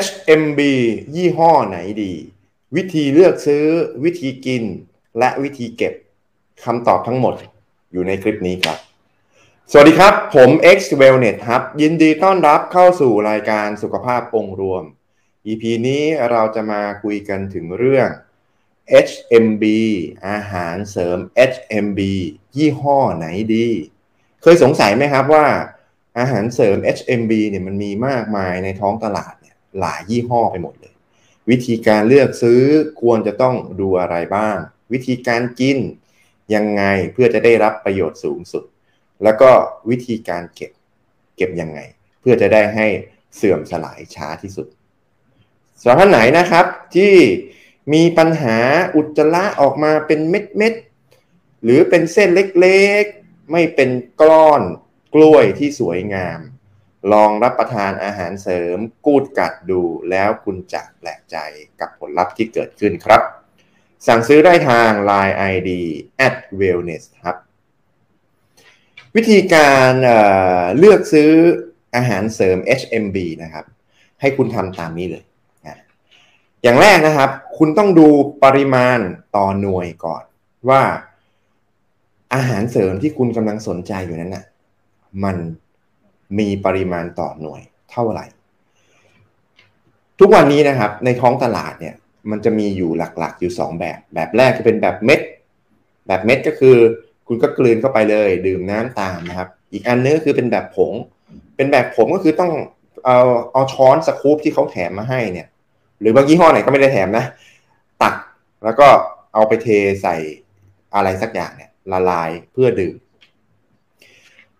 HMB ยี่ห้อไหนดี วิธีเลือกซื้อวิธีกิน และวิธีเก็บคำตอบทั้งหมดอยู่ในคลิปนี้ครับ สวัสดีครับ ผม X Wellness ครับ ยินดีต้อนรับเข้าสู่รายการสุขภาพองค์รวม EP นี้เราจะมาคุยกันถึงเรื่อง HMB อาหารเสริม HMB ยี่ห้อไหนดี เคยสงสัยไหมครับว่าอาหารเสริม HMB เนี่ยมันมีมากมายในท้องตลาด หลายยี่ห้อไปหมดเลย วิธีการเลือกซื้อควรจะต้องดูอะไรบ้าง วิธีการกินยังไงเพื่อจะได้รับประโยชน์สูงสุด แล้วก็วิธีการเก็บเก็บยังไง เพื่อจะได้ให้เสื่อมสลายช้าที่สุดสำหรับท่านไหนนะครับที่มีปัญหาอุจจาระออกมาเป็นเม็ดๆหรือเป็นเส้นเล็กๆ ไม่เป็นกล้อนกล้วยที่สวยงาม ลองรับประทานอาหารเสริมกูดกัดดูแล้วคุณจะแปลกใจกับผลลัพธ์ที่เกิดขึ้นครับ สั่งซื้อได้ทาง Line ID at wellness ครับ วิธีการเเลือกซื้ออาหารเสริม HMB นะครับ ให้คุณทำตามนี้เลย อย่างแรกนะครับ คุณต้องดูปริมาณต่อหน่วยก่อนว่าอาหารเสริมที่คุณกำลังสนใจอยู่นั้นนะ่ะมัน มีปริมาณต่อหน่วยเท่าไหร่ ทุกวันนี้นะครับในท้องตลาดเนี่ยมันจะมีอยู่หลักๆ อยู่ 2 แบบ แบบแรกจะเป็นแบบเม็ด แบบเม็ดก็คือ คุณก็กลืนเข้าไปเลย ดื่มน้ำตามนะครับ อีกอันนึงก็คือเป็นแบบผง เป็นแบบผงก็คือต้องเอาเอาช้อนสกู๊ปที่เขาแถมมาให้เนี่ย หรือบางยี่ห้อไหนก็ไม่ได้แถมนะ ตักแล้วก็เอาไปเทใส่อะไรสักอย่างเนี่ยละลายเพื่อดื่ม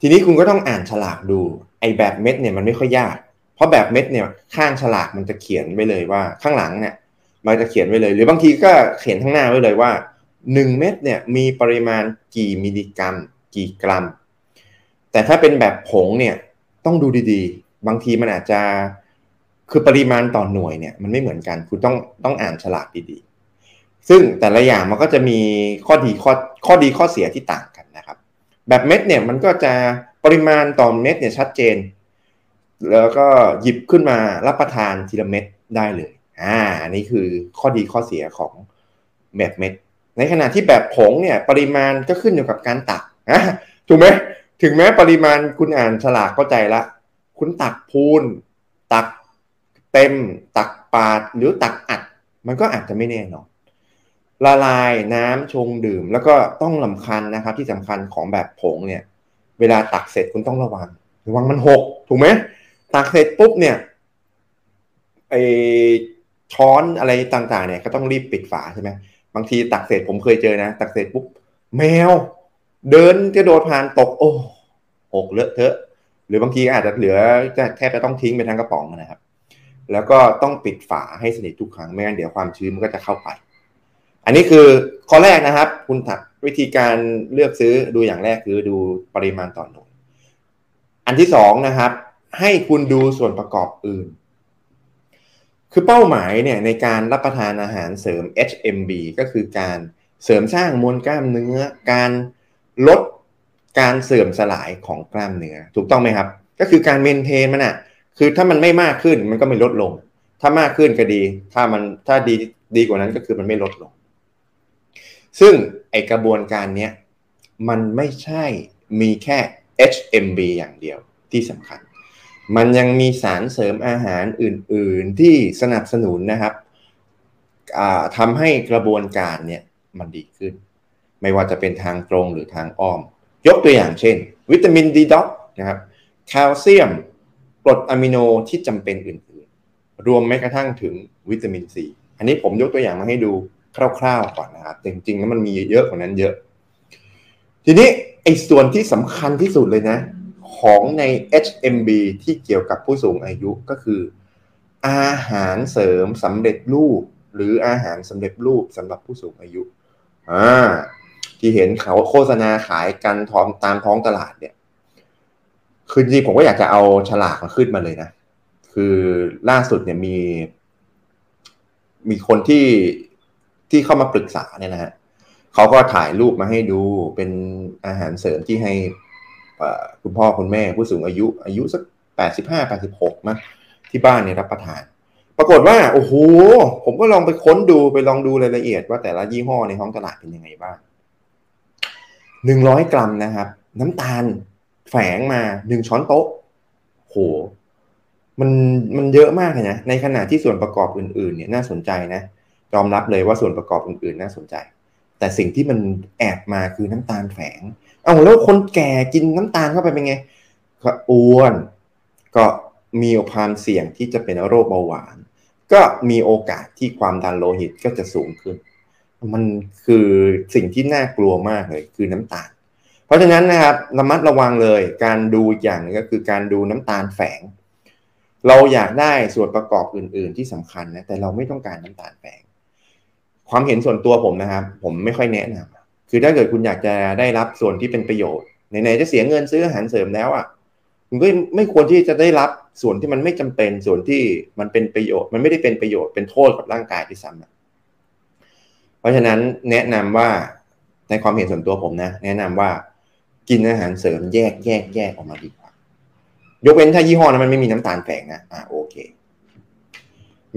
ทีนี้คุณก็ต้องอ่านฉลากดู ไอ้แบบเม็ดเนี่ยมันไม่ค่อยยาก เพราะแบบเม็ดเนี่ยข้างฉลากมันจะเขียนไว้เลยว่าข้างหลังเนี่ยมันจะเขียนไว้เลย หรือบางทีก็เขียนข้างหน้าไว้เลยว่า 1 เม็ดเนี่ยมีปริมาณกี่มิลลิกรัม กี่กรัม แต่ถ้าเป็นแบบผงเนี่ยต้องดูดีๆ บางทีมันอาจจะคือปริมาณต่อหน่วยเนี่ยมันไม่เหมือนกัน คุณต้องต้องอ่านฉลากดีๆ ซึ่งแต่ละอย่างมันก็จะมีข้อดีข้อข้อดีข้อเสียที่ต่าง แบบเม็ดเนี่ยมันก็จะปริมาณต่อเม็ดเนี่ยชัดเจน แล้วก็หยิบขึ้นมารับประทานทีละเม็ดได้เลย อ่าอันนี้คือข้อดีข้อเสียของแบบเม็ด ในขณะที่แบบผงเนี่ย ปริมาณก็ขึ้นอยู่กับการตักนะถูกไหมถึงแม้ปริมาณคุณอ่านฉลากเข้าใจละ คุณตักพูน ตักเต็ม ตักปาดหรือตักอัด มันก็อาจจะไม่แน่นอน ละลายน้ำชงดื่ม แล้วก็ต้องลำคัญนะครับ ที่สำคัญของแบบผงเนี่ย เวลาตักเสร็จคุณต้องระวัง ระวังมันหกถูกไหมตักเสร็จปุ๊บเนี่ยไอช้อนอะไรต่างๆ เนี่ยก็ต้องรีบปิดฝาใช่ไหมบางทีตักเสร็จผมเคยเจอนะ ตักเสร็จปุ๊บแมว เดินจะโดดผ่านตก โอ้หกเลอะเทอะ หรือบางทีอาจจะเหลือจะแทบจะต้องทิ้งไปทั้งกระป๋องนะครับ แล้วก็ต้องปิดฝาให้สนิททุกครั้งไม่งั้นเดี๋ยวความชื้นมันก็จะเข้าไป อันนี้คือข้อแรกนะครับ คุณถักวิธีการเลือกซื้อดูอย่างแรกคือดูปริมาณต่อหน่วยอันที่สองนะครับ ให้คุณดูส่วนประกอบอื่น คือเป้าหมายเนี่ยในการรับประทานอาหารเสริม HMB ก็คือการเสริมสร้างมวลกล้ามเนื้อ การลดการเสื่อมสลายของกล้ามเนื้อ ถูกต้องไหมครับ ก็คือการเมนเทนมันอะคือถ้ามันไม่มากขึ้นมันก็ไม่ลดลง ถ้ามากขึ้นก็ดี ถ้ามันถ้าดีดีกว่านั้นก็คือมันไม่ลดลง ซึ่งไอกระบวนการเนี้ยมันไม่ใช่มีแค่ HMB อย่างเดียวที่สำคัญ มันยังมีสารเสริมอาหารอื่น ๆ ที่สนับสนุนนะครับทำให้กระบวนการเนี่ยมันดีขึ้น ไม่ว่าจะเป็นทางตรงหรือทางอ้อม ยกตัวอย่างเช่น วิตามินดีด็อกนะครับแคลเซียมกรดอะมิโนที่จำเป็นอื่น ๆ รวมแม้กระทั่งถึงวิตามินซีอันนี้ผมยกตัวอย่างมาให้ดู คร่าวๆก่อนนะครับจริงๆแล้วมันมีเยอะกว่านั้นเยอะ ทีนี้ไอ้ส่วนที่สำคัญที่สุดเลยนะ ของใน HMB ที่เกี่ยวกับผู้สูงอายุก็คือ อาหารเสริมสำเร็จรูป หรืออาหารสำเร็จรูปสำหรับผู้สูงอายุอ่าที่เห็นเขาโฆษณาขายกันทอมตามท้องตลาดเนี่ยคือจริงผมก็อยากจะเอาฉลากมาขึ้นมาเลยนะ คือล่าสุดเนี่ยมี มีคนที่ ที่เข้ามาปรึกษาเนี่ยนะฮะเขาก็ถ่ายรูปมาให้ดูเป็นอาหารเสริมที่ให้คุณพ่อคุณแม่ผู้สูงอายุ อายุสักแปดสิบห้าแปดสิบหกมั้งที่บ้านเนี่ยรับประทาน ปรากฏว่า โอ้โห ผมก็ลองไปค้นดูไปลองดูรายละเอียดว่าแต่ละยี่ห้อในท้องตลาดเป็นยังไงบ้างหนึ่งร้อยกรัมนะครับ น้ำตาลแฝงมาหนึ่งช้อนโต๊ะโหมันมันเยอะมากเลยนะในขณะที่ส่วนประกอบอื่นๆ เนี่ยน่าสนใจนะ ยอมรับเลยว่าส่วนประกอบอื่นๆน่าสนใจ แต่สิ่งที่มันแอบมาคือน้ำตาลแฝง เอาแล้วคนแก่กินน้ำตาลเข้าไปเป็นไงก็อ้วน ก็มีความเสี่ยงที่จะเป็นโรคเบาหวาน ก็มีโอกาสที่ความดันโลหิตก็จะสูงขึ้น มันคือสิ่งที่น่ากลัวมากเลยคือน้ำตาล เพราะฉะนั้นนะครับระมัดระวังเลยการดูอย่างนึงก็คือการดูน้ำตาลแฝง เราอยากได้ส่วนประกอบอื่น ๆ ที่สำคัญนะแต่เราไม่ต้องการน้ำตาลแฝง ความเห็นส่วนตัวผมนะครับ ผมไม่ค่อยแนะนำคือถ้าเกิดคุณอยากจะได้รับส่วนที่เป็นประโยชน์ไหนๆจะเสียเงินซื้ออาหารเสริมแล้วอะคุณก็ไม่ควรที่จะได้รับส่วนที่มันไม่จำเป็นส่วนที่มันเป็นประโยชน์ มันไม่ได้เป็นประโยชน์เป็นโทษกับร่างกายที่ซ้ำเพราะฉะนั้นแนะนำว่าในความเห็นส่วนตัวผมนะ แนะนำว่ากินอาหารเสริมแยกแยกแยกออกมาดีกว่า ยกเว้นถ้ายี่ห้อนั้นมันไม่มีน้ำตาลแฝงนะอ่าโอเค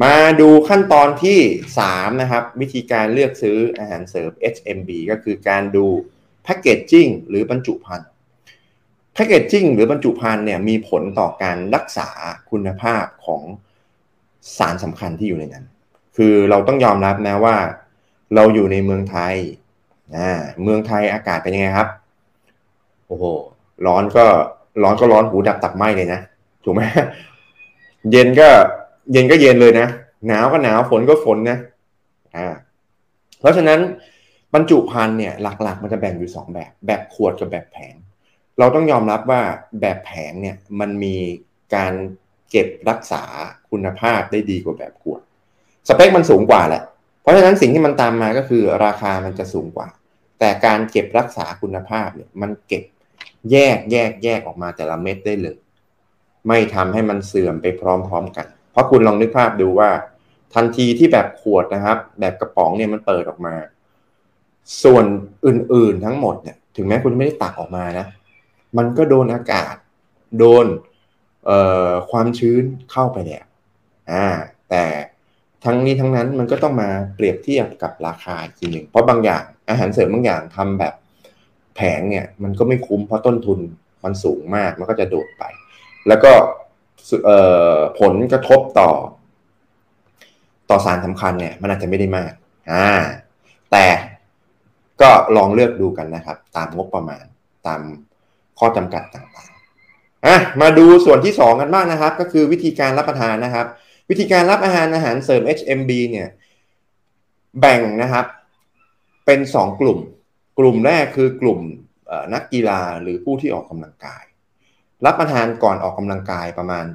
มาดูขั้นตอนที่ 3 นะครับ วิธีการเลือกซื้ออาหารเสริม HMB ก็คือการดูแพคเกจจิ้งหรือบรรจุภัณฑ์แพคเกจจิ้งหรือบรรจุภัณฑ์เนี่ยมีผลต่อการรักษาคุณภาพของสารสำคัญที่อยู่ในนั้น คือเราต้องยอมรับนะว่า เราอยู่ในเมืองไทยอ่าเมืองไทยอากาศเป็นยังไงครับ โอ้โห ร้อนก็ร้อนก็ร้อนหูดับตับไหมเลยนะ ถูกไหมเย็นก็ เย็นก็เย็นเลยนะ หนาวก็หนาวฝนก็ฝนนะอ่าเพราะฉะนั้นบรรจุภัณฑ์เนี่ยหลักๆ มันจะแบ่งอยู่สองแบบ แบบขวดกับแบบแผง เราต้องยอมรับว่าแบบแผงเนี่ยมันมีการเก็บรักษาคุณภาพได้ดีกว่าแบบขวด สเปคมันสูงกว่าแหละ เพราะฉะนั้นสิ่งที่มันตามมาก็คือราคามันจะสูงกว่า แต่การเก็บรักษาคุณภาพเนี่ยมันเก็บแยกแยกแยกออกมาแต่ละเม็ดได้เลย ไม่ทำให้มันเสื่อมไปพร้อมๆกัน เพราะคุณลองนึกภาพดูว่า ทันทีที่แบบขวดนะครับ แบบกระป๋องเนี่ยมันเปิดออกมา ส่วนอื่นๆทั้งหมดเนี่ยถึงแม้คุณไม่ได้ตักออกมานะ มันก็โดนอากาศ โดนความชื้นเข้าไปแล้วอ่าแต่ทั้งนี้ทั้งนั้นมันก็ต้องมาเปรียบเทียบกับราคาอีกทีหนึ่งเพราะบางอย่างอาหารเสริมบางอย่างทำแบบแผงเนี่ยมันก็ไม่คุ้มเพราะต้นทุนมันสูงมากมันก็จะโดดไป แล้วก็ ผลกระทบต่อ ต่อสารสำคัญเนี่ย มันอาจจะไม่ได้มากอ่าแต่ก็ลองเลือกดูกันนะครับ ตามงบประมาณตามข้อจำกัดต่างๆอะมาดูส่วนที่ 2 กันบ้างนะครับ ก็คือวิธีการรับประทานนะครับ วิธีการรับอาหารอาหารเสริม HMB เนี่ยแบ่งนะครับเป็น 2 กลุ่ม กลุ่มแรกคือกลุ่มนักกีฬาหรือผู้ที่ออกกำลังกาย รับประทานก่อนออกกำลังกายประมาณ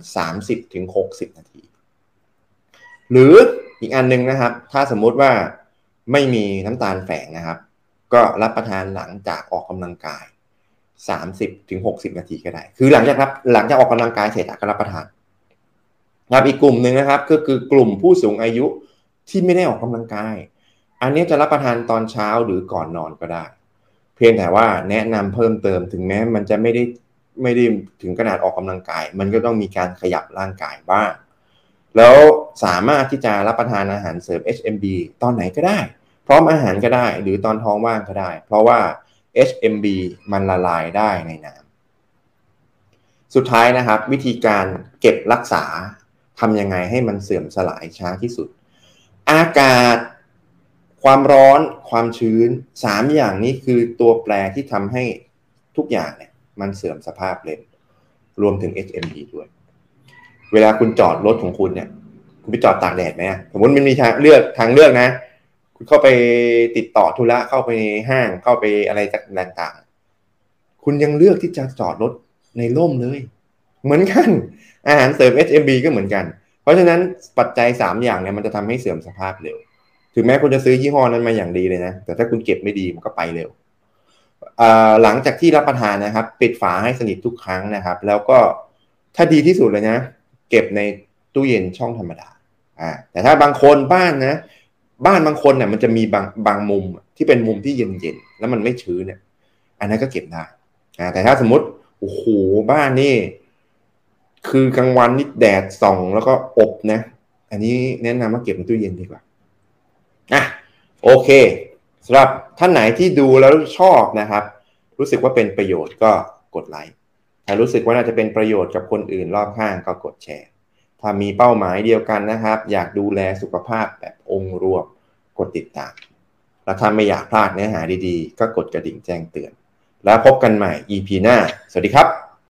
30-60 นาที หรืออีกอันนึงนะครับ ถ้าสมมุติว่าไม่มีน้ำตาลแฝงนะครับ ก็รับประทานหลังจากออกกำลังกายสามสิบถึงหกสิบนาทีก็ได้ คือหลังจากรับหลังจากออกกำลังกายเสร็จก็รับประทานครับอีกกลุ่มหนึ่งนะครับก็คือกลุ่มผู้สูงอายุที่ไม่ได้ออกกำลังกาย อันนี้จะรับประทานตอนเช้าหรือก่อนนอนก็ได้ เพียงแต่ว่าแนะนำเพิ่มเติมถึงแม้มันจะไม่ได้ ไม่ได้ถึงขนาดออกกำลังกาย มันก็ต้องมีการขยับร่างกายบ้าง แล้วสามารถที่จะรับประทานอาหารเสริม HMB ตอนไหนก็ได้ พร้อมอาหารก็ได้ หรือตอนท้องว่างก็ได้ เพราะว่า HMB มันละลายได้ในน้ำสุดท้ายนะครับ วิธีการเก็บรักษาทำยังไงให้มันเสื่อมสลายช้าที่สุด อากาศ ความร้อน ความชื้นสามอย่างนี้คือตัวแปรที่ทำให้ทุกอย่างเนี่ย มันเสื่อมสภาพเร็วรวมถึง HMB ด้วย เวลาคุณจอดรถของคุณเนี่ย คุณไปจอดตากแดดไหมสมมติมันมีทางเลือกทางเลือกนะ คุณเข้าไปติดต่อธุระเข้าไปห้างเข้าไปอะไรต่างๆ คุณยังเลือกที่จะจอดรถในร่มเลย เหมือนกัน อาหารเสริม HMB ก็เหมือนกัน เพราะฉะนั้นปัจจัย 3 อย่างเนี่ยมันจะทำให้เสื่อมสภาพเร็ว ถึงแม้คุณจะซื้อยี่ห้อนั้นมาอย่างดีเลยนะ แต่ถ้าคุณเก็บไม่ดีมันก็ไปเร็ว หลังจากที่รับประทานนะครับ ปิดฝาให้สนิททุกครั้งนะครับ แล้วก็ถ้าดีที่สุดเลยนะ เก็บในตู้เย็นช่องธรรมดาอ่าแต่ถ้าบางคนบ้านนะ บ้านบางคนเนี่ยมันจะมีบางบางมุมที่เป็นมุมที่เย็นๆแล้วมันไม่ชื้นเนี่ย อันนั้นก็เก็บได้อ่าแต่ถ้าสมมติโอ้โหบ้านนี่ คือกลางวันนี่แดดส่อง แล้วก็อบนะ อันนี้แนะนำว่าเก็บในตู้เย็นดีกว่าอะโอเคสำหรับ ท่านไหนที่ดูแล้วชอบนะครับ รู้สึกว่าเป็นประโยชน์ก็กดไลค์ถ้ารู้สึกว่าน่าจะเป็นประโยชน์กับคนอื่นรอบข้างก็กดแชร์ ถ้ามีเป้าหมายเดียวกันนะครับ อยากดูแลสุขภาพแบบองค์รวมกดติดตาม แล้วถ้าไม่อยากพลาดเนื้อหาดีๆ ก็กดกระดิ่งแจ้งเตือน แล้วพบกันใหม่ EP หน้า สวัสดีครับ